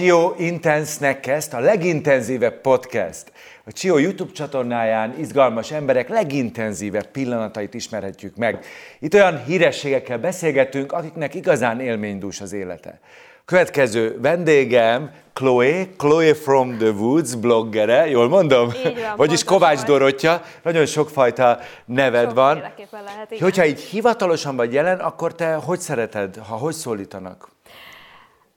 Csio Intense-nek kezd a legintenzívebb podcast. A Csio YouTube csatornáján izgalmas emberek legintenzívebb pillanatait ismerhetjük meg. Itt olyan hírességekkel beszélgetünk, akiknek igazán élménydús az élete. Következő vendégem Chloe, Chloe from the Woods bloggere, jól mondom? Így van, Vagyis Kovács vagy. Dorottya, nagyon sokfajta neved van. Sokféleképpen lehet, igen. Hogyha így hivatalosan vagy jelen, akkor te hogy szereted, ha hogy szólítanak?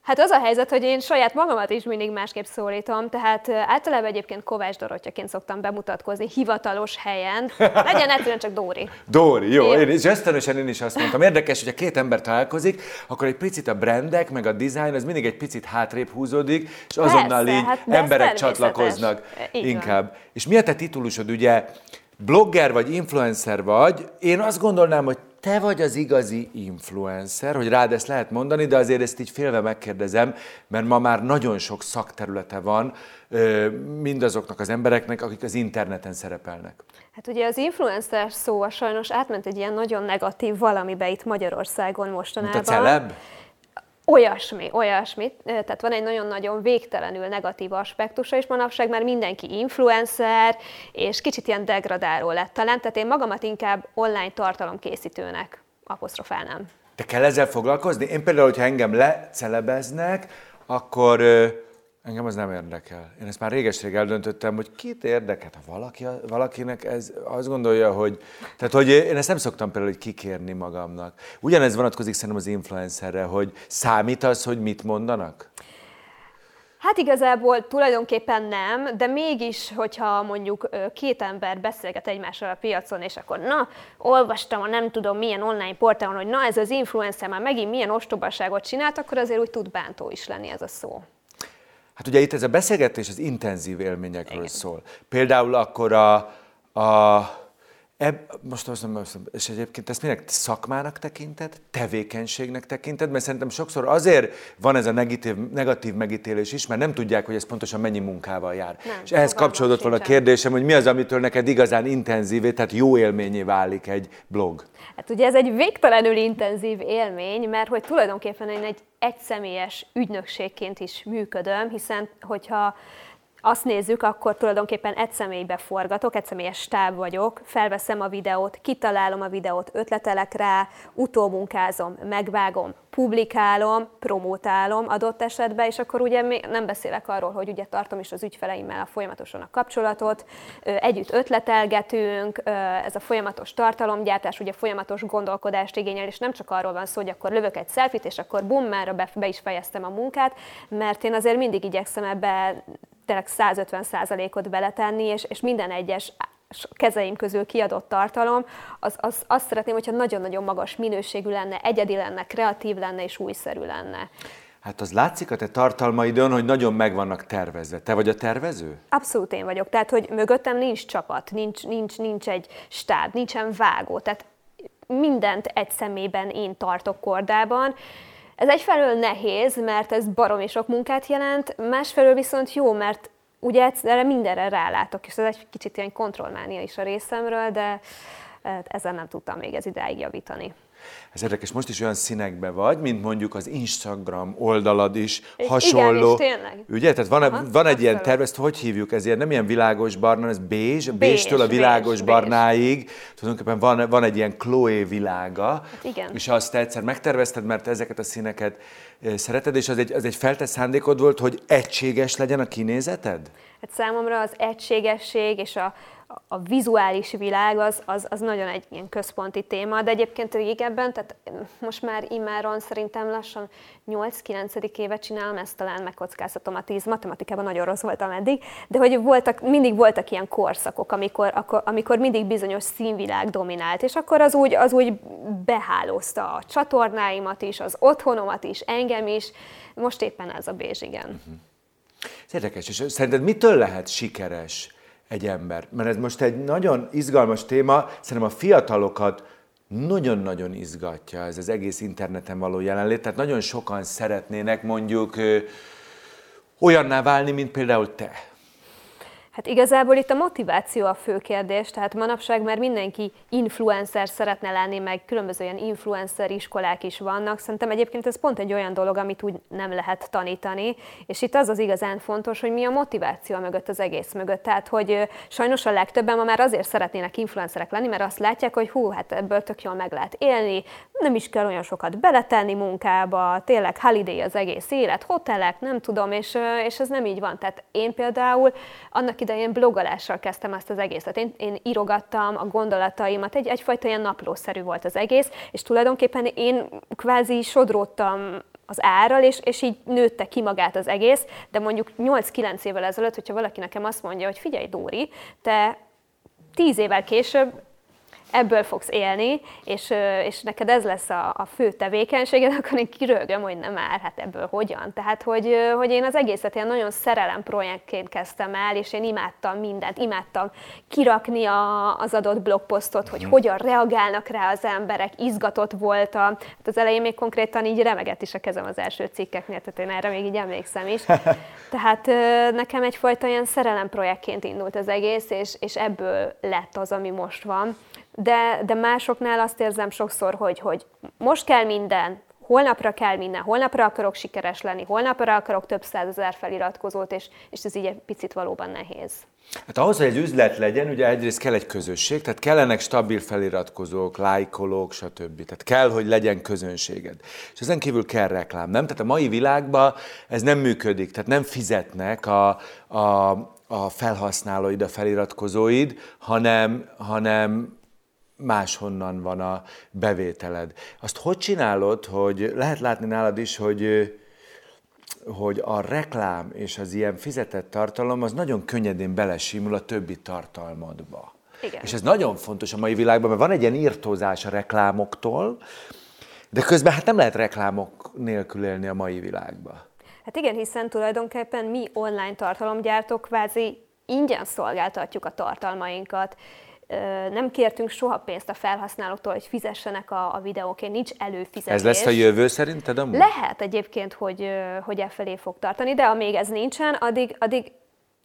Hát az a helyzet, hogy én saját magamat is mindig másképp szólítom, tehát általában egyébként Kovács Dorottyaként szoktam bemutatkozni hivatalos helyen. Legyen egyszerűen csak Dóri. Dóri, jó, én is ösztönösen én is azt mondtam. Érdekes, hogy a két ember találkozik, akkor egy picit a brandek, meg a design, az mindig egy picit hátrébb húzódik, és azonnal Persze, így hát emberek csatlakoznak Így van. inkább. És mi a te titulusod, ugye blogger vagy influencer vagy, én azt gondolnám, hogy te vagy az igazi influencer, hogy rád ezt lehet mondani, de azért ezt így félve megkérdezem, mert ma már nagyon sok szakterülete van mindazoknak az embereknek, akik az interneten szerepelnek. Hát ugye az influencer szó a sajnos átment egy ilyen nagyon negatív valamibe itt Magyarországon Mint mostanában. a celeb? Olyasmi, olyasmi. Tehát van egy nagyon-nagyon végtelenül negatív aspektusa, és manapság már mindenki influencer, és kicsit ilyen degradáló lett talán. Tehát én magamat inkább online tartalomkészítőnek apostrofálnám. Te kell ezzel foglalkozni? Én például, hogyha engem lecelebeznek, akkor engem az nem érdekel. Én ezt már réges-rég eldöntöttem, hogy kit érdekel, ha valaki, valakinek ez azt gondolja, hogy... Tehát, hogy én ezt nem szoktam például hogy kikérni magamnak. Ugyanez vonatkozik szerintem az influencerre, hogy számít az, hogy mit mondanak? Hát igazából tulajdonképpen nem, de mégis, hogyha mondjuk két ember beszélget egymással a piacon, és akkor na, olvastam a nem tudom milyen online portálon, hogy na ez az influencer már megint milyen ostobaságot csinált, akkor azért úgy tud bántó is lenni ez a szó. Hát ugye itt ez a beszélgetés az intenzív élményekről Igen. szól. Például akkor a, a eb, most azt mondom, és egyébként ezt minek szakmának tekinted, tevékenységnek tekinted, mert szerintem sokszor azért van ez a negatív, negatív megítélés is, mert nem tudják, hogy ez pontosan mennyi munkával jár. Nem, és ehhez kapcsolódott volna a kérdésem, hogy mi az, amitől neked igazán intenzívé, tehát jó élményé válik egy blog. Hát ugye ez egy végtelenül intenzív élmény, mert hogy tulajdonképpen én egy egyszemélyes ügynökségként is működöm, hiszen hogyha azt nézzük, akkor tulajdonképpen egy személybe forgatok, egy személyes stáb vagyok, felveszem a videót, kitalálom a videót, ötletelek rá, utómunkázom, megvágom, publikálom, promótálom adott esetben, és akkor ugye nem beszélek arról, hogy ugye tartom is az ügyfeleimmel a folyamatosan a kapcsolatot, együtt ötletelgetünk, ez a folyamatos tartalomgyártás, ugye folyamatos gondolkodást igényel, és nem csak arról van szó, hogy akkor lövök egy selfit, és akkor bum, már be, be is fejeztem a munkát, mert én azért mindig igyekszem ebbe tényleg 150%-ot beletenni, és, és minden egyes kezeim közül kiadott tartalom, az, az, azt szeretném, hogyha nagyon-nagyon magas minőségű lenne, egyedi lenne, kreatív lenne és újszerű lenne. Hát az látszik a te tartalmaidon, hogy nagyon meg vannak tervezve. Te vagy a tervező? Abszolút én vagyok. Tehát, hogy mögöttem nincs csapat, nincs, nincs, nincs egy stáb, nincsen vágó. Tehát mindent egy szemében én tartok kordában. Ez egyfelől nehéz, mert ez baromi sok munkát jelent, másfelől viszont jó, mert ugye erre mindenre rálátok, és ez egy kicsit ilyen kontrollmánia is a részemről, de eh, ezen nem tudtam még ez idáig javítani. Ez érdekes, most is olyan színekben vagy, mint mondjuk az Instagram oldalad is Igen, hasonló. és tényleg. Ugye? Tehát van, Aha, van egy ilyen terv, ezt hogy hívjuk? Ez ilyen, nem ilyen világos barna, ez bézs, Bézs, bézstől a világos bézs, bézs. barnáig. Tulajdonképpen van, van egy ilyen Chloe világa. Hát igen. És azt egyszer megtervezted, mert ezeket a színeket eh, szereted, és az egy, az egy feltett szándékod volt, hogy egységes legyen a kinézeted? Hát számomra az egységesség és a, a vizuális világ az, az, az nagyon egy ilyen központi téma, de egyébként régebben, tehát most már immáron szerintem lassan 8-9. évet csinálom, ezt talán megkockáztatom a 10, matematikában nagyon rossz voltam eddig, de hogy voltak, mindig voltak ilyen korszakok, amikor, akkor, amikor mindig bizonyos színvilág dominált, és akkor az úgy, az úgy behálózta a csatornáimat is, az otthonomat is, engem is, most éppen ez a bézs, igen. Ez érdekes, és szerinted mitől lehet sikeres egy ember? Mert ez most egy nagyon izgalmas téma, szerintem a fiatalokat nagyon-nagyon izgatja ez az egész interneten való jelenlét, tehát nagyon sokan szeretnének mondjuk olyanná válni, mint például te. Hát igazából itt a motiváció a fő kérdés, tehát manapság már mindenki influencer szeretne lenni, meg különböző ilyen influencer iskolák is vannak. Szerintem egyébként ez pont egy olyan dolog, amit úgy nem lehet tanítani, és itt az az igazán fontos, hogy mi a motiváció mögött az egész mögött. Tehát, hogy sajnos a legtöbben ma már azért szeretnének influencerek lenni, mert azt látják, hogy hú, hát ebből tök jól meg lehet élni, nem is kell olyan sokat beletenni munkába, tényleg holiday az egész élet, hotelek, nem tudom, és, és ez nem így van. Tehát én például annak idején blogolással kezdtem ezt az egészet. Én, én írogattam a gondolataimat, egy, egyfajta ilyen naplószerű volt az egész, és tulajdonképpen én kvázi sodródtam az árral, és, és így nőtte ki magát az egész, de mondjuk 8-9 évvel ezelőtt, hogyha valaki nekem azt mondja, hogy figyelj Dóri, te 10 évvel később ebből fogsz élni, és, és neked ez lesz a, a fő tevékenységed, akkor én kirögöm, hogy nem már, hát ebből hogyan. Tehát, hogy, hogy én az egészet ilyen nagyon szerelem projektként kezdtem el, és én imádtam mindent, imádtam kirakni a, az adott blogposztot, hogy mhm. hogyan reagálnak rá az emberek, izgatott voltam. Hát az elején még konkrétan így remegett is a kezem az első cikkeknél, tehát én erre még így emlékszem is. Tehát nekem egyfajta ilyen szerelem projektként indult az egész, és, és ebből lett az, ami most van de, de másoknál azt érzem sokszor, hogy, hogy most kell minden, holnapra kell minden, holnapra akarok sikeres lenni, holnapra akarok több százezer feliratkozót, és, és ez így egy picit valóban nehéz. Hát ahhoz, hogy egy üzlet legyen, ugye egyrészt kell egy közösség, tehát kellenek stabil feliratkozók, lájkolók, stb. Tehát kell, hogy legyen közönséged. És ezen kívül kell reklám, nem? Tehát a mai világban ez nem működik, tehát nem fizetnek a, a, a felhasználóid, a feliratkozóid, hanem, hanem máshonnan van a bevételed. Azt hogy csinálod, hogy lehet látni nálad is, hogy hogy a reklám és az ilyen fizetett tartalom az nagyon könnyedén belesimul a többi tartalmadba. Igen. És ez nagyon fontos a mai világban, mert van egy ilyen írtózás a reklámoktól, de közben hát nem lehet reklámok nélkül élni a mai világban. Hát igen, hiszen tulajdonképpen mi online tartalomgyártók kvázi ingyen szolgáltatjuk a tartalmainkat nem kértünk soha pénzt a felhasználóktól, hogy fizessenek a, a videókért, nincs előfizetés. Ez lesz a jövő szerinted amúgy? Lehet egyébként, hogy, hogy e felé fog tartani, de amíg ez nincsen, addig, addig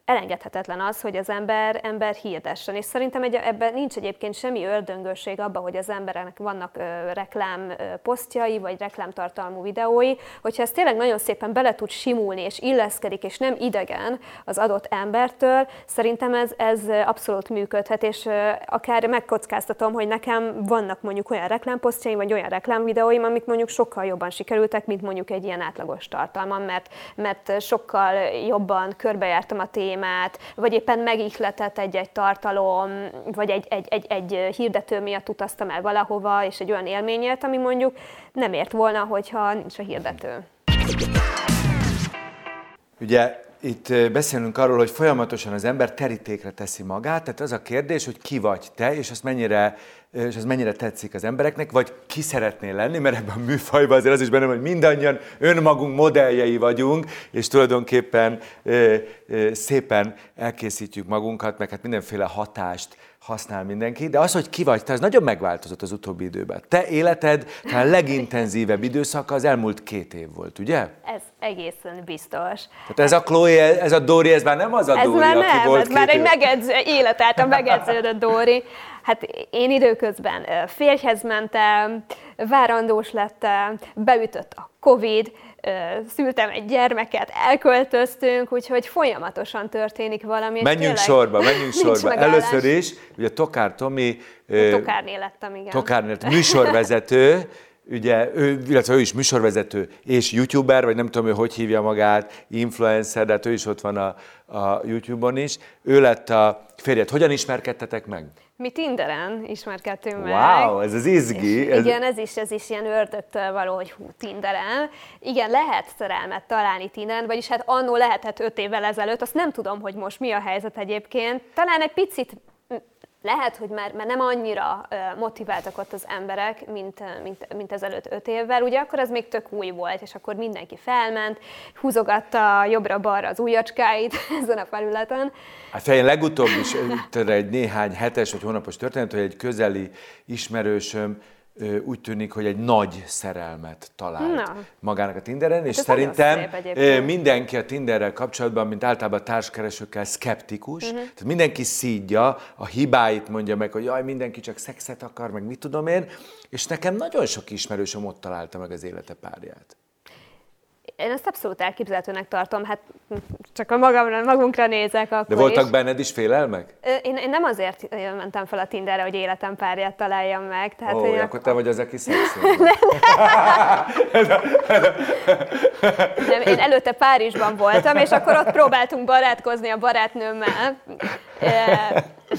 elengedhetetlen az, hogy az ember, ember hirdessen. És szerintem egy, ebben nincs egyébként semmi ördöngösség abban, hogy az embereknek vannak ö, reklám ö, posztjai, vagy reklámtartalmú videói, hogyha ez tényleg nagyon szépen bele tud simulni, és illeszkedik, és nem idegen az adott embertől, szerintem ez, ez abszolút működhet, és ö, akár megkockáztatom, hogy nekem vannak mondjuk olyan reklámposztjaim, vagy olyan reklámvideóim, amik mondjuk sokkal jobban sikerültek, mint mondjuk egy ilyen átlagos tartalmam, mert, mert sokkal jobban körbejártam a témát, témát, vagy éppen megihletett egy-egy tartalom, vagy egy, egy, egy, egy hirdető miatt utaztam el valahova, és egy olyan élményért, ami mondjuk nem ért volna, hogyha nincs a hirdető. Ugye itt beszélünk arról, hogy folyamatosan az ember terítékre teszi magát, tehát az a kérdés, hogy ki vagy te, és azt mennyire és ez mennyire tetszik az embereknek, vagy ki szeretnél lenni, mert ebben a műfajban azért az is benne, hogy mindannyian önmagunk modelljei vagyunk, és tulajdonképpen szépen elkészítjük magunkat, meg hát mindenféle hatást használ mindenki, de az, hogy ki vagy te, az nagyon megváltozott az utóbbi időben. Te életed a legintenzívebb időszaka az elmúlt két év volt, ugye? Ez egészen biztos. Tehát ez a Chloe, ez a Dori, ez már nem az a ez Dori, már aki nem, volt ez már egy megedző, a megedződött Dori. Hát én időközben férjhez mentem, várandós lettem, beütött a Covid, szültem egy gyermeket, elköltöztünk, úgyhogy folyamatosan történik valami. Menjünk sorba, menjünk sorba. Először is, ugye Tokár Tomi... Tokárnél lettem, igen. Tokárnél műsorvezető, ugye ő, illetve ő is műsorvezető és youtuber, vagy nem tudom, hogy hogy hívja magát, influencer, de hát ő is ott van a, a YouTube-on is. Ő lett a férjed. Hogyan ismerkedtetek meg? Mi Tinderen ismerkedtünk meg. Wow, ez az izgi. Ez... Igen, ez is, ez is ilyen ördögtől való, hogy hú, Tinderen. Igen, lehet szerelmet találni Tinderen, vagyis hát annó lehetett öt évvel ezelőtt, azt nem tudom, hogy most mi a helyzet egyébként. Talán egy picit lehet, hogy már, már nem annyira motiváltak ott az emberek, mint, mint, mint ezelőtt öt évvel. Ugye akkor ez még tök új volt, és akkor mindenki felment, húzogatta jobbra-balra az ujjacskáit ezen a felületen. Hát fején legutóbb is egy néhány hetes vagy hónapos történet, hogy egy közeli ismerősöm úgy tűnik, hogy egy nagy szerelmet talált Na. magának a Tinderen, és ez szerintem mindenki a Tinderrel kapcsolatban, mint általában társkeresőkkel szkeptikus, Mhm. tehát mindenki szídja, a hibáit mondja meg, hogy jaj, mindenki csak szexet akar, meg mit tudom én, és nekem nagyon sok ismerősöm ott találta meg az élete párját. Én ezt abszolút elképzelhetőnek tartom, hát csak a magamra, magunkra nézek akkor De voltak is. benned is félelmek? Én, én nem azért mentem fel a Tinderre, hogy életem párját találjam meg. Tehát, Ó, hogy akkor te vagy az, aki. Nem, én előtte Párizsban voltam, és akkor ott próbáltunk barátkozni a barátnőmmel.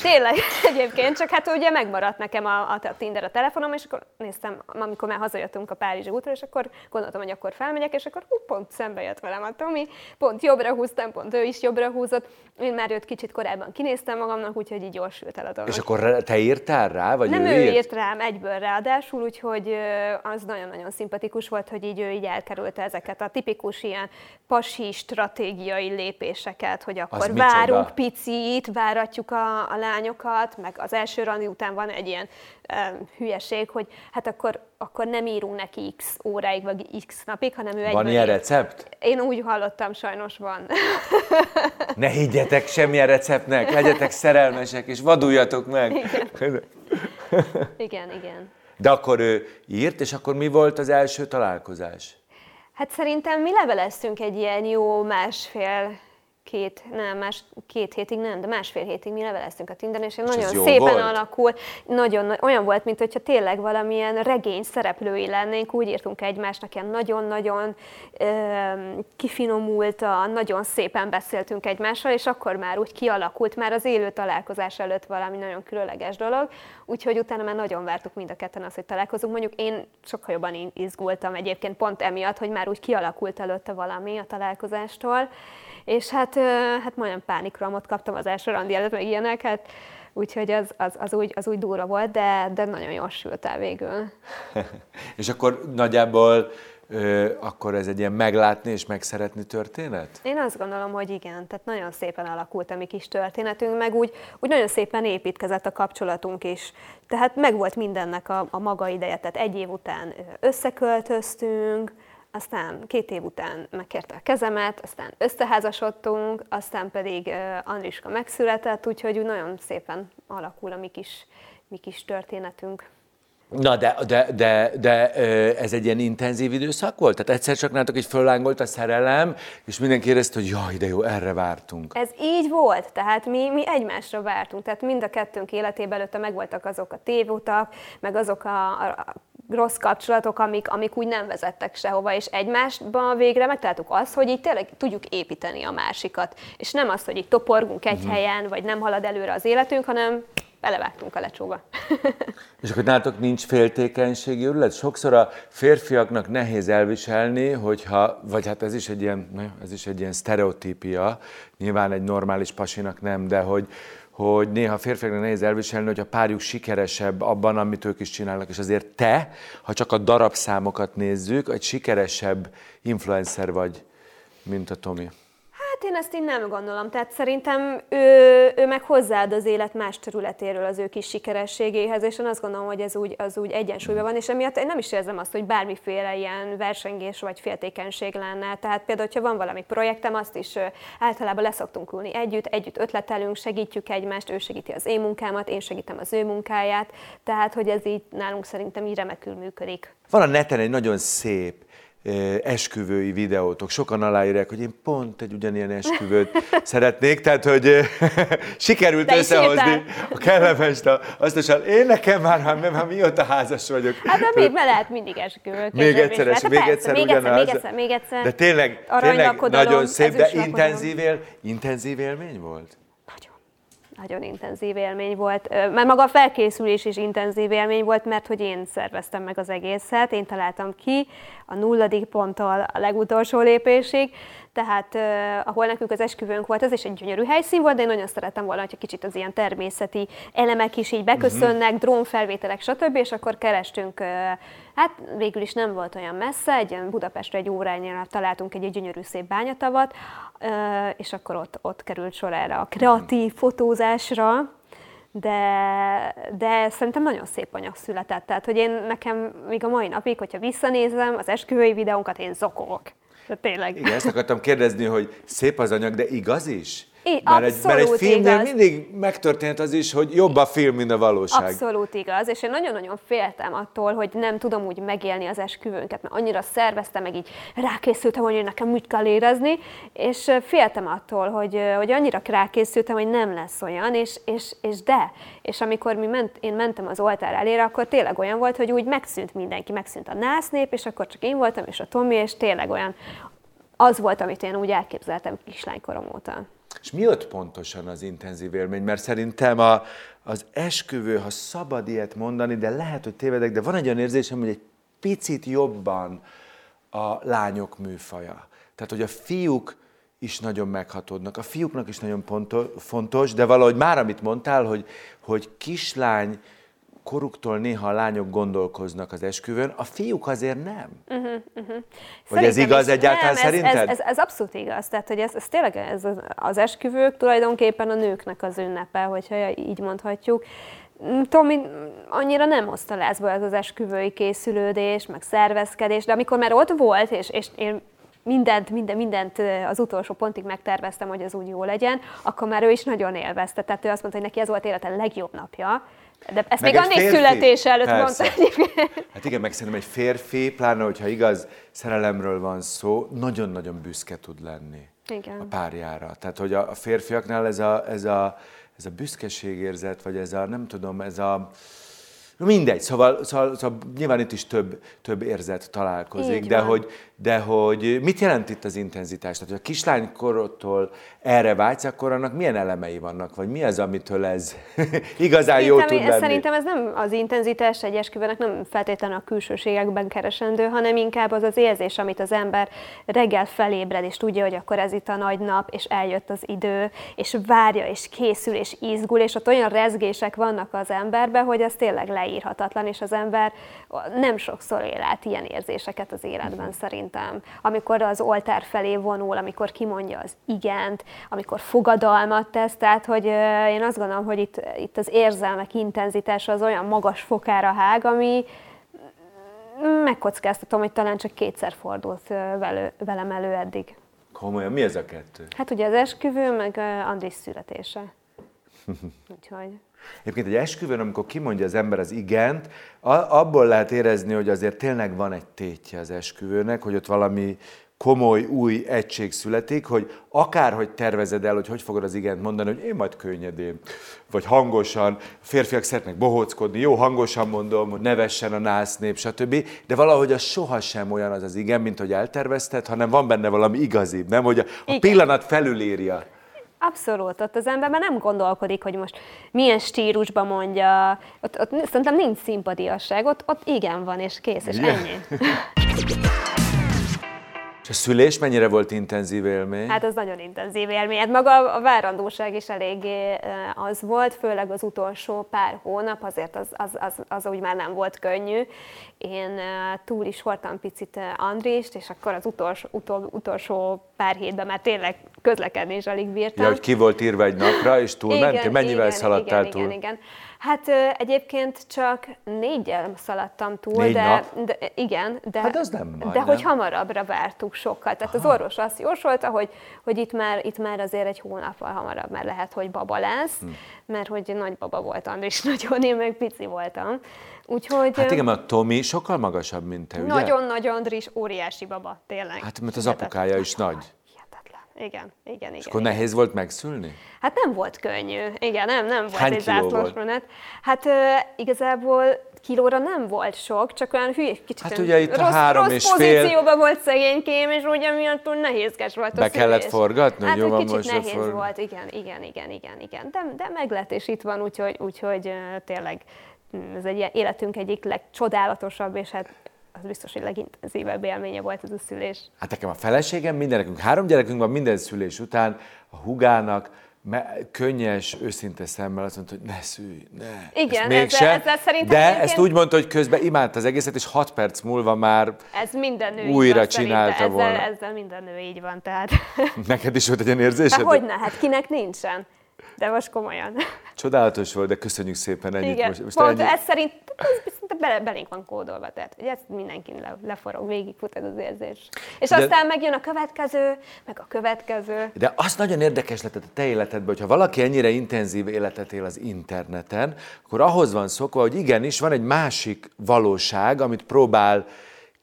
Tényleg egyébként, csak hát ugye megmaradt nekem a, a Tinder a telefonom, és akkor néztem, amikor már hazajöttünk a Párizsi útra, és akkor gondoltam, hogy akkor felmegyek, és akkor hú, pont szembe jött velem a Tomi, pont jobbra húztam, pont ő is jobbra húzott. Én már őt kicsit korábban kinéztem magamnak, úgyhogy így gyorsult el a dolog. És akkor te írtál rá, vagy Nem ő, ő írt? írt rám egyből ráadásul, úgyhogy az nagyon-nagyon szimpatikus volt, hogy így ő így elkerülte ezeket a tipikus ilyen pasi stratégiai lépéseket, hogy akkor micsoda? várunk picit, váratjuk a, a lányokat, meg az első randi után van egy ilyen ö, hülyeség, hogy hát akkor, akkor nem írunk neki x óráig, vagy x napig, hanem ő Van egyből ilyen recept? Én úgy hallottam, sajnos van. Ne higgyetek semmilyen receptnek, legyetek szerelmesek, és vaduljatok meg. igen, igen. De akkor ő írt, és akkor mi volt az első találkozás? Hát szerintem mi leveleztünk egy ilyen jó másfél két, nem, más, két hétig nem, de másfél hétig mi leveleztünk a Tinderen, és ez nagyon szépen volt? alakul, nagyon, nagy- olyan volt, mint hogyha tényleg valamilyen regény szereplői lennénk, úgy írtunk egymásnak, ilyen nagyon-nagyon kifinomultan, nagyon szépen beszéltünk egymással, és akkor már úgy kialakult, már az élő találkozás előtt valami nagyon különleges dolog, úgyhogy utána már nagyon vártuk mind a ketten azt, hogy találkozunk. Mondjuk én sokkal jobban izgultam egyébként pont emiatt, hogy már úgy kialakult előtte valami a találkozástól, és hát, hát majdnem pánikrohamot kaptam az első randi előtt, meg ilyeneket, úgyhogy az, az, az, úgy, az úgy durva volt, de, de nagyon jól sült el végül. És akkor nagyjából ö, akkor ez egy ilyen meglátni és megszeretni történet? Én azt gondolom, hogy igen, tehát nagyon szépen alakult a mi kis történetünk, meg úgy, úgy nagyon szépen építkezett a kapcsolatunk is. Tehát megvolt mindennek a, a maga ideje, tehát egy év után összeköltöztünk, aztán két év után megkérte a kezemet, aztán összeházasodtunk, aztán pedig Andriska megszületett, úgyhogy úgy nagyon szépen alakul a mi kis, mi kis történetünk. Na, de, de, de, de ez egy ilyen intenzív időszak volt? Tehát egyszer csak nálatok így föllángolt a szerelem, és mindenki érezte, hogy jaj, de jó, erre vártunk. Ez így volt, tehát mi, mi egymásra vártunk, tehát mind a kettőnk életében előtte megvoltak azok a tévutak, meg azok a, a, rossz kapcsolatok, amik, amik úgy nem vezettek sehova, és egymásban végre megtaláltuk azt, hogy így tényleg tudjuk építeni a másikat. És nem az, hogy így toporgunk egy helyen, vagy nem halad előre az életünk, hanem belevágtunk a lecsóba. És akkor nálatok nincs féltékenységi őrület? Sokszor a férfiaknak nehéz elviselni, hogyha, vagy hát ez is egy ilyen, ez is egy ilyen sztereotípia, nyilván egy normális pasinak nem, de hogy, hogy néha férfiaknak nehéz elviselni, hogy a párjuk sikeresebb abban, amit ők is csinálnak, és azért te, ha csak a darabszámokat nézzük, egy sikeresebb influencer vagy, mint a Tomi. Hát én ezt így nem gondolom. Tehát szerintem ő, ő meg hozzáad az élet más területéről az ő kis sikerességéhez, és én azt gondolom, hogy ez úgy, az úgy egyensúlyban van, és emiatt én nem is érzem azt, hogy bármiféle ilyen versengés vagy féltékenység lenne. Tehát például, hogyha van valami projektem, azt is általában leszoktunk ülni együtt, együtt ötletelünk, segítjük egymást, ő segíti az én munkámat, én segítem az ő munkáját, tehát hogy ez így nálunk szerintem így remekül működik. Van a neten egy nagyon szép esküvői videótok. Sokan aláírják, hogy én pont egy ugyanilyen esküvőt szeretnék, tehát hogy sikerült is összehozni írtál. a kellemest, a, azt a én nekem már, már, már mióta házas vagyok. Hát de még lehet mindig esküvő. Még egyszer, és még egyszer még egyszer, még egyszer, még egyszer. De tényleg, tényleg nagyon szép, de intenzív, él, intenzív élmény volt? Nagyon. Intenzív élmény volt. Már maga a felkészülés is intenzív élmény volt, mert hogy én szerveztem meg az egészet, én találtam ki a nulladik ponttól a legutolsó lépésig, tehát eh, ahol nekünk az esküvőnk volt, ez is egy gyönyörű helyszín volt, de én nagyon szerettem volna, hogyha kicsit az ilyen természeti elemek is így beköszönnek, drónfelvételek, stb. És akkor kerestünk, eh, hát végül is nem volt olyan messze, egy ilyen Budapestre egy órányra találtunk egy, egy gyönyörű szép bányatavat, eh, és akkor ott, ott került sor erre a kreatív fotózásra, de, de szerintem nagyon szép anyag született. Tehát, hogy én nekem még a mai napig, hogyha visszanézem az esküvői videónkat, én zokogok. De tényleg. Igen, ezt akartam kérdezni, hogy szép az anyag, de igaz is? I, mert, egy, mert egy filmnél igaz. mindig megtörtént az is, hogy jobb a film, mint a valóság. Abszolút igaz, és én nagyon-nagyon féltem attól, hogy nem tudom úgy megélni az esküvőnket, mert annyira szerveztem, meg így rákészültem, hogy nekem úgy kell érezni, és féltem attól, hogy, hogy annyira rákészültem, hogy nem lesz olyan, és, és, és de. És amikor mi ment, én mentem az oltár elére, akkor tényleg olyan volt, hogy úgy megszűnt mindenki, megszűnt a násznép, és akkor csak én voltam, és a Tomi, és tényleg olyan, az volt, amit én úgy elképzeltem kislánykorom óta. És mi ott pontosan az intenzív élmény? Mert szerintem a, az esküvő, ha szabad ilyet mondani, de lehet, hogy tévedek, de van egy olyan érzésem, hogy egy picit jobban a lányok műfaja. Tehát, hogy a fiúk is nagyon meghatódnak. A fiúknak is nagyon fontos, de valahogy már, amit mondtál, hogy, hogy kislány koruktól néha a lányok gondolkoznak az esküvőn, a fiúk azért nem. Uh-huh, uh-huh. Vagy ez igaz is, egyáltalán nem, szerinted? Ez, ez, ez abszolút igaz. Tehát, hogy ez, ez tényleg ez az, az esküvők tulajdonképpen a nőknek az ünnepe, hogyha így mondhatjuk. Mm, Tomi annyira nem hozta lázba ez az esküvői készülődés, meg szervezkedés, de amikor már ott volt, és, és én mindent, minden, mindent az utolsó pontig megterveztem, hogy ez úgy jó legyen, akkor már ő is nagyon élvezte. Tehát ő azt mondta, hogy neki ez volt élete legjobb napja, de ezt meg még annyi férfi, születés előtt persze. mondta egyébként. Hát igen, meg szerintem egy férfi, pláne hogyha igaz szerelemről van szó, nagyon-nagyon büszke tud lenni igen. a párjára. Tehát, hogy a férfiaknál ez a, ez a, ez a büszkeségérzet, vagy ez a, nem tudom, ez a, Mindegy, szóval, szóval, szóval nyilván itt is több, több érzet találkozik, de hogy, de hogy mit jelent itt az intenzitás? Tehát, hogy a kislánykorottól erre vágysz, akkor annak milyen elemei vannak, vagy mi az, amitől ez igazán jó tud lenni? Szerintem ez nem az intenzitás egy esküvőnek nem feltétlenül a külsőségekben keresendő, hanem inkább az az érzés, amit az ember reggel felébred, és tudja, hogy akkor ez itt a nagy nap, és eljött az idő, és várja, és készül, és izgul, és ott olyan rezgések vannak az emberben, hogy ez tényleg leírhatatlan, és az ember nem sokszor él át ilyen érzéseket az életben mhm. Szerintem. Amikor az oltár felé vonul, amikor kimondja az igent, amikor fogadalmat tesz, tehát hogy én azt gondolom, hogy itt, itt az érzelmek intenzitása az olyan magas fokára hág, ami megkockáztatom, hogy talán csak kétszer fordult velem elő eddig. Komolyan, mi ez a kettő? Hát ugye az esküvő, meg Andris születése. Úgyhogy... Egyébként egy esküvőn, amikor kimondja az ember az igent, abból lehet érezni, hogy azért tényleg van egy tétje az esküvőnek, hogy ott valami komoly, új egység születik, hogy akárhogy tervezed el, hogy hogy fogod az igent mondani, hogy én majd könnyedén, vagy hangosan, férfiak szeretnek bohóckodni, jó, hangosan mondom, hogy nevessen a nász nép, stb. De valahogy az sohasem olyan az az igen, mint hogy eltervezted, hanem van benne valami igazibb, nem? Hogy a, a pillanat felülírja. Abszolút, ott az ember már nem gondolkodik, hogy most milyen stílusban mondja, ott, ott szerintem nincs szimpatiasság, ott, ott igen van, és kész, és ennyi. És a szülés mennyire volt intenzív élmény? Hát az nagyon intenzív élmény. Hát maga a várandóság is eléggé az volt, főleg az utolsó pár hónap, azért az, az, az, az úgy már nem volt könnyű. Én túl is voltam picit Andrist, és akkor az utolsó, utol, utolsó pár hétben már tényleg közlekedni is alig bírtam. Ja, hogy ki volt írva egy napra, és túl mentél? Mennyivel igen, szaladtál igen, túl? Igen, igen. Hát egyébként csak négyel szaladtam túl, Négy de, nap? de igen, de, hát az nem baj, de nem? hogy hamarabbra vártuk sokkal. Tehát Aha. az orvos azt jósolta, hogy, hogy itt, már, itt már azért egy hónappal hamarabb már lehet, hogy baba lesz, hm. mert hogy nagy baba volt Andris nagyon, én meg pici voltam. Úgyhogy, hát igen, mert a Tomi sokkal magasabb, mint te, ugye? Nagyon-nagyon Andris, óriási baba, tényleg. Hát mert az apukája is nagy igen, igen, igen. És akkor igen. nehéz volt megszülni? Hát nem volt könnyű. Igen, nem, nem volt Hány egy zászlós volt? Hát uh, igazából kilóra nem volt sok, csak olyan hülye, kicsit hát ugye itt rossz, a három rossz és pozícióban volt szegénykém, és ugye miatt túl nehézkes volt Be a kellett forgatni? Hát jó, kicsit most nehéz for... volt, igen, igen, igen, igen, igen. De, de meg lett, és itt van, úgyhogy, úgyhogy tényleg mm, ez egy életünk egyik legcsodálatosabb, és hát az biztos, hogy legintenzívebb élménye volt ez a szülés. Hát nekem a feleségem, mindenekünk három gyerekünk van, minden szülés után a hugának könnyes, őszinte szemmel azt mondta, hogy ne szülj, ne. Igen, ezt ezzel, ezzel szerintem De egyébként... ezt úgy mondta, hogy közben imádta az egészet, és hat perc múlva már ez minden nő újra van, csinálta ezzel, volna. Ezzel minden nő így van, tehát... Neked is volt egy ilyen érzésed? Hogyne, hát kinek nincsen? De most komolyan. Csodálatos volt, de köszönjük szépen ennyit. Igen, most, most pont ennyi... ez szerint ez szinte bele, belénk van kódolva, tehát hogy ezt mindenki le, leforog, végigfut ez az érzés. És De- aztán megjön a következő, meg a következő. De az nagyon érdekes lett a te életedben, hogyha valaki ennyire intenzív életet él az interneten, akkor ahhoz van szokva, hogy igenis van egy másik valóság, amit próbál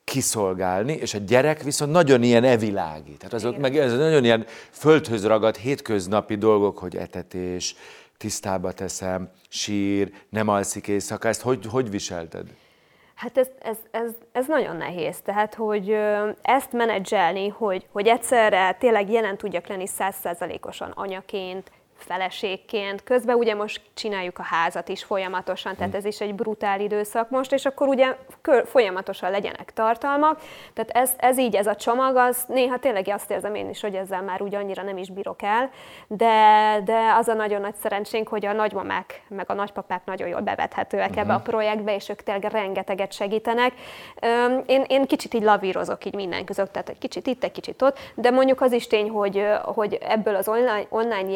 kiszolgálni, és a gyerek viszont nagyon ilyen evilági. Tehát azok meg ez nagyon ilyen földhöz ragadt hétköznapi dolgok, hogy etetés, tisztába teszem, sír, nem alszik éjszaka. Ezt hogy, hogy viselted? Hát ez, ez, ez, ez nagyon nehéz, tehát hogy ezt menedzselni, hogy, hogy egyszerre tényleg jelen tudjak lenni százszázalékosan anyaként, feleségként, közben ugye most csináljuk a házat is folyamatosan, tehát ez is egy brutál időszak most, és akkor ugye folyamatosan legyenek tartalmak, tehát ez, ez így, ez a csomag, az néha tényleg azt érzem én is, hogy ezzel már úgy annyira nem is bírok el, de, de az a nagyon nagy szerencsénk, hogy a nagymamák meg a nagypapák nagyon jól bevethetőek uh-huh. ebbe a projektbe, és ők tényleg rengeteget segítenek. Én, én kicsit így lavírozok így minden között, tehát egy kicsit itt, egy kicsit ott, de mondjuk az is tény, hogy, hogy ebből az online, online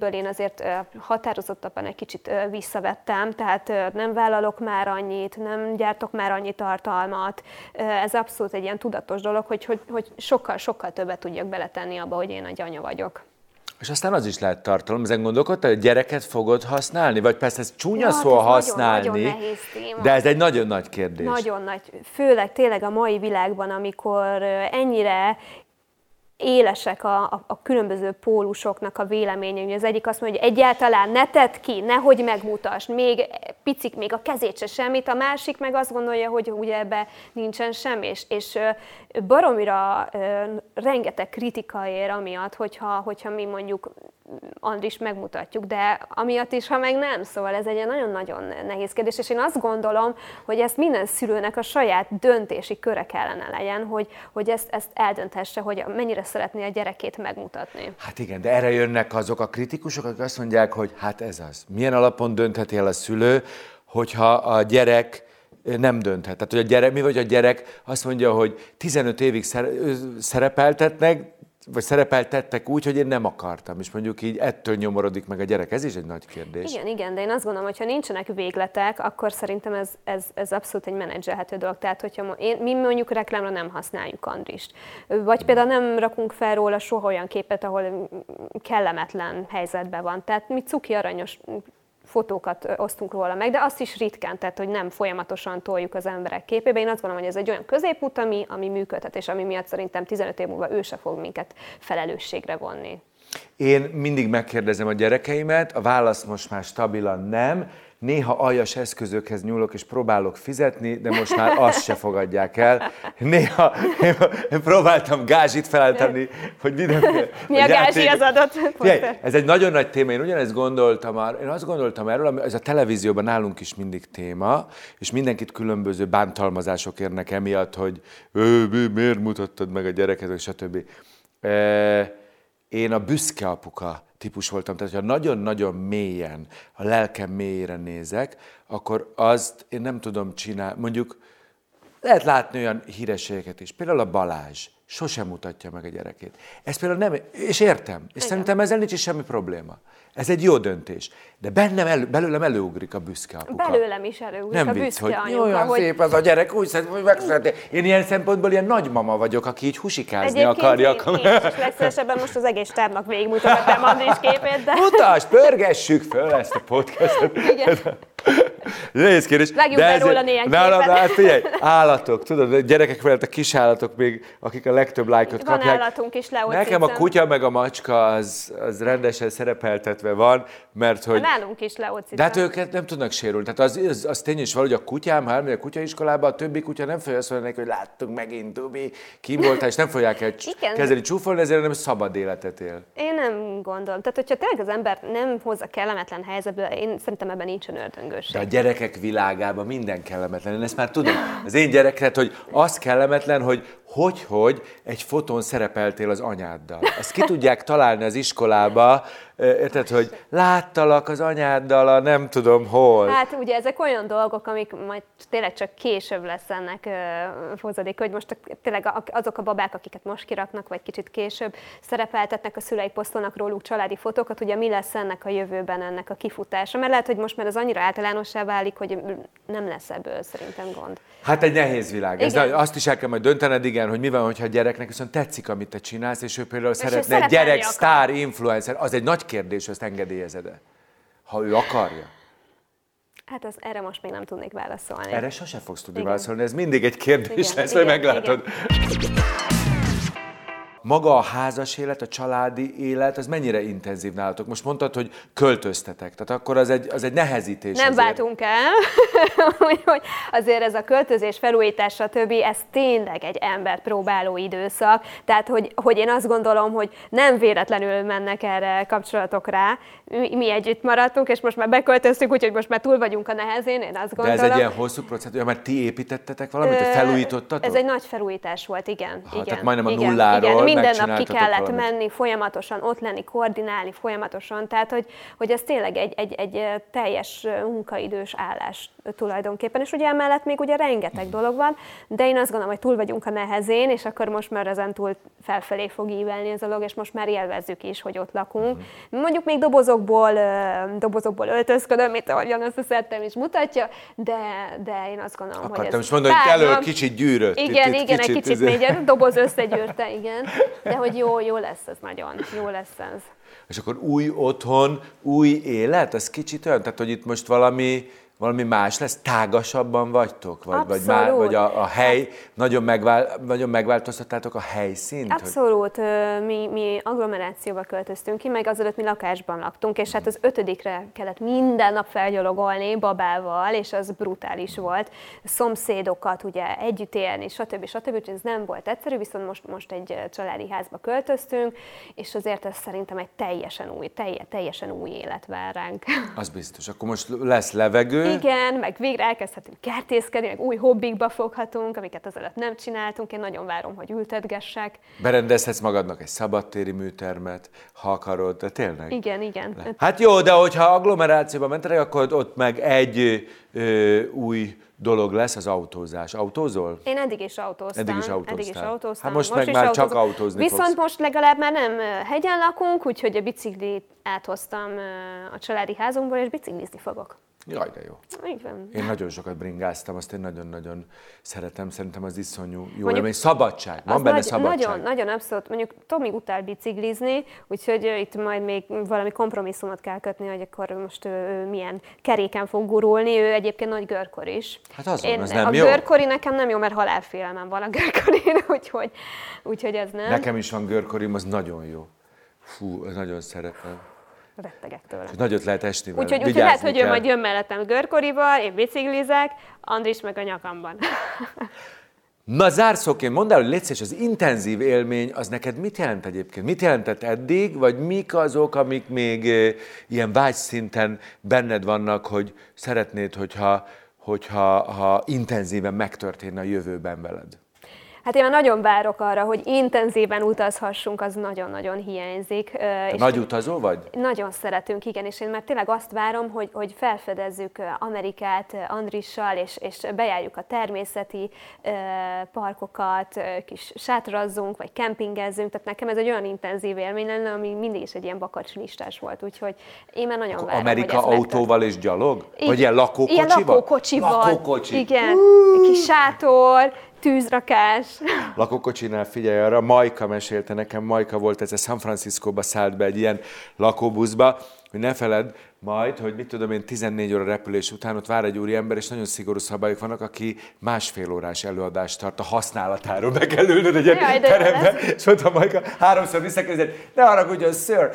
jelenlétből én azért határozottabban egy kicsit visszavettem, tehát nem vállalok már annyit, nem gyártok már annyi tartalmat. Ez abszolút egy ilyen tudatos dolog, hogy, hogy, hogy sokkal, sokkal többet tudjak beletenni abba, hogy én egy anya vagyok. És aztán az is lehet tartalom. Ezen gondolkodtál, hogy gyereket fogod használni? Vagy persze ez csúnya Ja, szó hát ez nagyon- használni, nagyon nehéz téma. de ez egy nagyon nagy kérdés. Nagyon nagy, főleg tényleg a mai világban, amikor ennyire élesek a, a, a különböző pólusoknak a véleményei. Ugye Az egyik azt mondja, hogy egyáltalán ne tedd ki, nehogy megmutasd, még picik, még a kezét se semmit, a másik meg azt gondolja, hogy ugye ebbe nincsen semmi, és, és baromira ö, rengeteg kritika ér amiatt, hogyha, hogyha mi mondjuk Andris megmutatjuk, de amiatt is, ha meg nem. Szóval ez egy nagyon-nagyon nehéz kérdés, és én azt gondolom, hogy ezt minden szülőnek a saját döntési köre kellene legyen, hogy, hogy ezt, ezt eldönthesse, hogy mennyire szeretné a gyerekét megmutatni. Hát igen, de erre jönnek azok a kritikusok, akik azt mondják, hogy hát ez az. Milyen alapon döntheti el a szülő, hogyha a gyerek nem dönthet. Tehát, hogy a gyerek, mi vagy a gyerek azt mondja, hogy 15 évig szerepeltetnek, vagy szerepeltettek úgy, hogy én nem akartam, és mondjuk így ettől nyomorodik meg a gyerek. Ez is egy nagy kérdés. Igen, igen, de én azt gondolom, hogy ha nincsenek végletek, akkor szerintem ez, ez, ez abszolút egy menedzselhető dolog. Tehát, hogyha én, mi mondjuk reklámra nem használjuk Andrist, vagy például nem rakunk fel róla soha olyan képet, ahol kellemetlen helyzetben van. Tehát mi cuki aranyos fotókat osztunk róla meg, de azt is ritkán, tehát hogy nem folyamatosan toljuk az emberek képébe. Én azt gondolom, hogy ez egy olyan középút, ami, ami működhet, és ami miatt szerintem 15 év múlva ő se fog minket felelősségre vonni. Én mindig megkérdezem a gyerekeimet, a válasz most már stabilan nem. Néha aljas eszközökhez nyúlok és próbálok fizetni, de most már azt se fogadják el. Néha én próbáltam gázsit felállítani, hogy mindenféle... Mi a gázsi az adott? Figyelj, ez egy nagyon nagy téma, én ugyanezt gondoltam, ar- én azt gondoltam erről, ez a televízióban nálunk is mindig téma, és mindenkit különböző bántalmazások érnek emiatt, hogy "Ö, mi- miért mutattad meg a gyereket, stb. E, én a büszke apuka típus voltam, tehát ha nagyon-nagyon mélyen, a lelkem mélyére nézek, akkor azt én nem tudom csinálni. Mondjuk lehet látni olyan hírességeket is, például a Balázs sosem mutatja meg a gyerekét. Ez például nem, és értem, és szerintem ezzel nincs is semmi probléma. Ez egy jó döntés. De bennem elő, belőlem előugrik a büszke apuka. Belőlem is előugrik nem a vicc, büszke hogy anyuka, olyan hogy- szép az a gyerek, úgy szeret, hogy megszereti. Én ilyen szempontból ilyen nagymama vagyok, aki így husikázni akarja. én, én is legszívesebben most az egész tábnak végigmutogatnám Andris képét, de Mutasd, pörgessük föl ezt a podcastot. igen. Nehéz kérdés. Vágjunk be róla néhány na, hát figyelj, állatok, tudod, a gyerekek mellett a kis állatok még, akik a legtöbb lájkot Van kapják. állatunk is, Leo Nekem a kutya meg a macska az, az rendesen szerepeltetve van, mert hogy... Nálunk is Leo De hát őket nem tudnak sérülni. Tehát az, az, az tény is valahogy a kutyám, ha elmegy a kutyaiskolába, a többi kutya nem fogja azt mondani hogy láttunk megint, Dubi, kim voltál, és nem fogják el Igen. kezdeni csúfolni, ezért nem szabad életet él. Én nem gondolom. Tehát, hogyha tényleg az ember nem hozza kellemetlen helyzetbe, én szerintem ebben nincsen De a ördöngőség. gyerekek világában minden kellemetlen. Én ezt már tudom. Az én gyerek, tehát, hogy az kellemetlen, hogy hogy, hogy egy fotón szerepeltél az anyáddal. Ezt ki tudják találni az iskolába, érted, hogy láttalak az anyáddal a nem tudom hol. Hát ugye ezek olyan dolgok, amik majd tényleg csak később lesz ennek hozadék, hogy most tényleg azok a babák, akiket most kiraknak, vagy kicsit később szerepeltetnek, a szüleik posztolnak róluk családi fotókat, ugye mi lesz ennek a jövőben, ennek a kifutása, mert lehet, hogy most már az annyira általánossá válik, hogy nem lesz ebből szerintem gond. Hát egy nehéz világ. Ez, azt is el kell majd döntened, igen, hogy mi van, hogyha a gyereknek viszont tetszik, amit te csinálsz, és ő például és szeretne egy gyerek sztár influencer. Az egy nagy kérdés, hogy ezt engedélyezed-e? Ha ő akarja. Hát az, erre most még nem tudnék válaszolni. Erre sose fogsz tudni igen. válaszolni, ez mindig egy kérdés igen, lesz, igen, hogy meglátod. Igen maga a házas élet, a családi élet, az mennyire intenzív nálatok? Most mondtad, hogy költöztetek, tehát akkor az egy, az egy nehezítés. Nem azért. váltunk el, hogy azért ez a költözés, felújítás, stb. ez tényleg egy embert próbáló időszak, tehát hogy, hogy én azt gondolom, hogy nem véletlenül mennek erre kapcsolatok rá. Mi, mi együtt maradtunk, és most már beköltöztünk, úgyhogy most már túl vagyunk a nehezén, én azt gondolom. De ez egy ilyen hosszú procedúra, mert ti építettetek valamit, Ö, felújítottatok? Ez egy nagy felújítás volt, igen. Ha, igen tehát majdnem a igen, nulláról igen, minden nap ki kellett valamit. menni, folyamatosan ott lenni, koordinálni, folyamatosan, tehát hogy, hogy ez tényleg egy, egy, egy teljes munkaidős állás tulajdonképpen, és ugye emellett még ugye rengeteg dolog van, de én azt gondolom, hogy túl vagyunk a nehezén, és akkor most már ezen túl felfelé fog ívelni ez a dolog, és most már élvezzük is, hogy ott lakunk. Mm. Mondjuk még dobozokból, dobozokból öltözködöm, mint ahogyan szettem is mutatja, de, de én azt gondolom, Akartam hogy ez... is mondani, hogy elő kicsit gyűrött. Igen, itt, igen, kicsit, egy kicsit még doboz összegyűrte, igen. De hogy jó, jó lesz ez nagyon, jó lesz ez. És akkor új otthon, új élet, ez kicsit olyan, tehát hogy itt most valami valami más lesz? Tágasabban vagytok? Vagy, vagy, már, vagy a, a hely, nagyon, megvál, nagyon megváltoztattátok a helyszínt? Abszolút. Hogy... Mi, mi agglomerációba költöztünk ki, meg azelőtt mi lakásban laktunk, és hát az ötödikre kellett minden nap felgyalogolni babával, és az brutális volt. Szomszédokat ugye együtt élni, stb. stb. Úgyhogy ez nem volt egyszerű, viszont most, most egy családi házba költöztünk, és azért ez szerintem egy teljesen új, teljesen új élet vár ránk. Az biztos. Akkor most lesz levegő, igen, meg végre elkezdhetünk kertészkedni, meg új hobbikba foghatunk, amiket azelőtt nem csináltunk. Én nagyon várom, hogy ültetgessek. Berendezhetsz magadnak egy szabadtéri műtermet, ha akarod, de tényleg. Igen, igen. Le. Hát jó, de hogyha agglomerációba mentek, akkor ott meg egy ö, új dolog lesz az autózás. Autózol? Én eddig is autóztam. Eddig is autóztam. Eddig is autóztam. Hát most, most meg már autózom. csak autózni Viszont fogsz. most legalább már nem hegyen lakunk, úgyhogy a biciklit áthoztam a családi házunkból, és biciklizni fogok. Jaj, de jó. Így van. Én nagyon sokat bringáztam, azt én nagyon-nagyon szeretem, szerintem az iszonyú jó mondjuk, élmény. Szabadság, van benne nagy, szabadság. Nagyon, nagyon abszolút. Mondjuk Tomi utál biciklizni, úgyhogy itt majd még valami kompromisszumot kell kötni, hogy akkor most ő, milyen keréken fog gurulni. Ő egyébként nagy görkor is. Hát az én, az nem a jó. A görkori nekem nem jó, mert halálfélelmem van a görkorin, úgyhogy, úgyhogy ez nem. Nekem is van görkorim, az nagyon jó. Fú, nagyon szeretem rettegek tőle. Nagyot lehet esni vele. Úgyhogy úgy lehet, hogy ő majd jön mellettem görkorival, én biciklizek, Andris meg a nyakamban. Na zárszóként mondd el, hogy légy az intenzív élmény, az neked mit jelent egyébként? Mit jelentett eddig, vagy mik azok, amik még ilyen vágyszinten benned vannak, hogy szeretnéd, hogyha, hogyha ha intenzíven megtörténne a jövőben veled? Hát én már nagyon várok arra, hogy intenzíven utazhassunk, az nagyon-nagyon hiányzik. Te és nagy utazó vagy? Nagyon szeretünk, igen, és én már tényleg azt várom, hogy, hogy felfedezzük Amerikát Andrissal, és, és bejárjuk a természeti parkokat, kis sátrazzunk, vagy kempingezzünk, tehát nekem ez egy olyan intenzív élmény lenne, ami mindig is egy ilyen bakacslistás volt, úgyhogy én már nagyon várom, Amerika autóval és gyalog? Vagy ilyen lakókocsival? Ilyen lakókocsival. Lakókocsi. Igen, kis sátor, tűzrakás. Lakókocsinál figyelj arra, Majka mesélte nekem, Majka volt ez a San Franciscóba szállt be egy ilyen lakóbuszba, hogy ne feled majd, hogy mit tudom én, 14 óra repülés után ott vár egy úri ember, és nagyon szigorú szabályok vannak, aki másfél órás előadást tart a használatáról. Be kell ülnöd egy ilyen terembe, és mondta Majka, háromszor visszakérdezett, ne haragudjon, sir,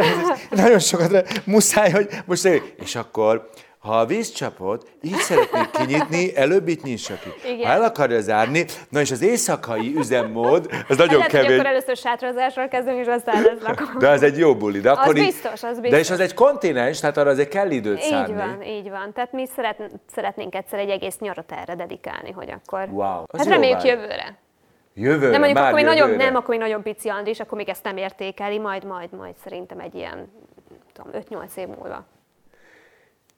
nagyon sokat muszáj, hogy most És akkor ha a vízcsapot így szeretnék kinyitni, előbb itt nyissa ki. Igen. Ha el akarja zárni, na és az éjszakai üzemmód, az nagyon Lehet, kevés. akkor először sátrazásról kezdünk, és aztán ez lakom. De az egy jó buli. De akkor az így, biztos, az biztos. De és az egy kontinens, tehát arra azért kell időt így szánni. Így van, így van. Tehát mi szeret, szeretnénk egyszer egy egész nyarat erre dedikálni, hogy akkor... Wow. Az hát reméljük vágy. jövőre. Jövőre, nem, mondjuk akkor még jövőre. nagyon, nem, akkor még nagyon pici Andris, akkor még ezt nem értékeli, majd, majd, majd szerintem egy ilyen tudom, 5-8 év múlva.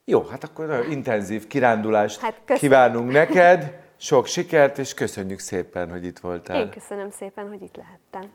Jó, hát akkor nagyon intenzív kirándulást Hát köszönöm. kívánunk neked, sok sikert, és köszönjük szépen, hogy itt voltál. Én köszönöm szépen, hogy itt lehettem.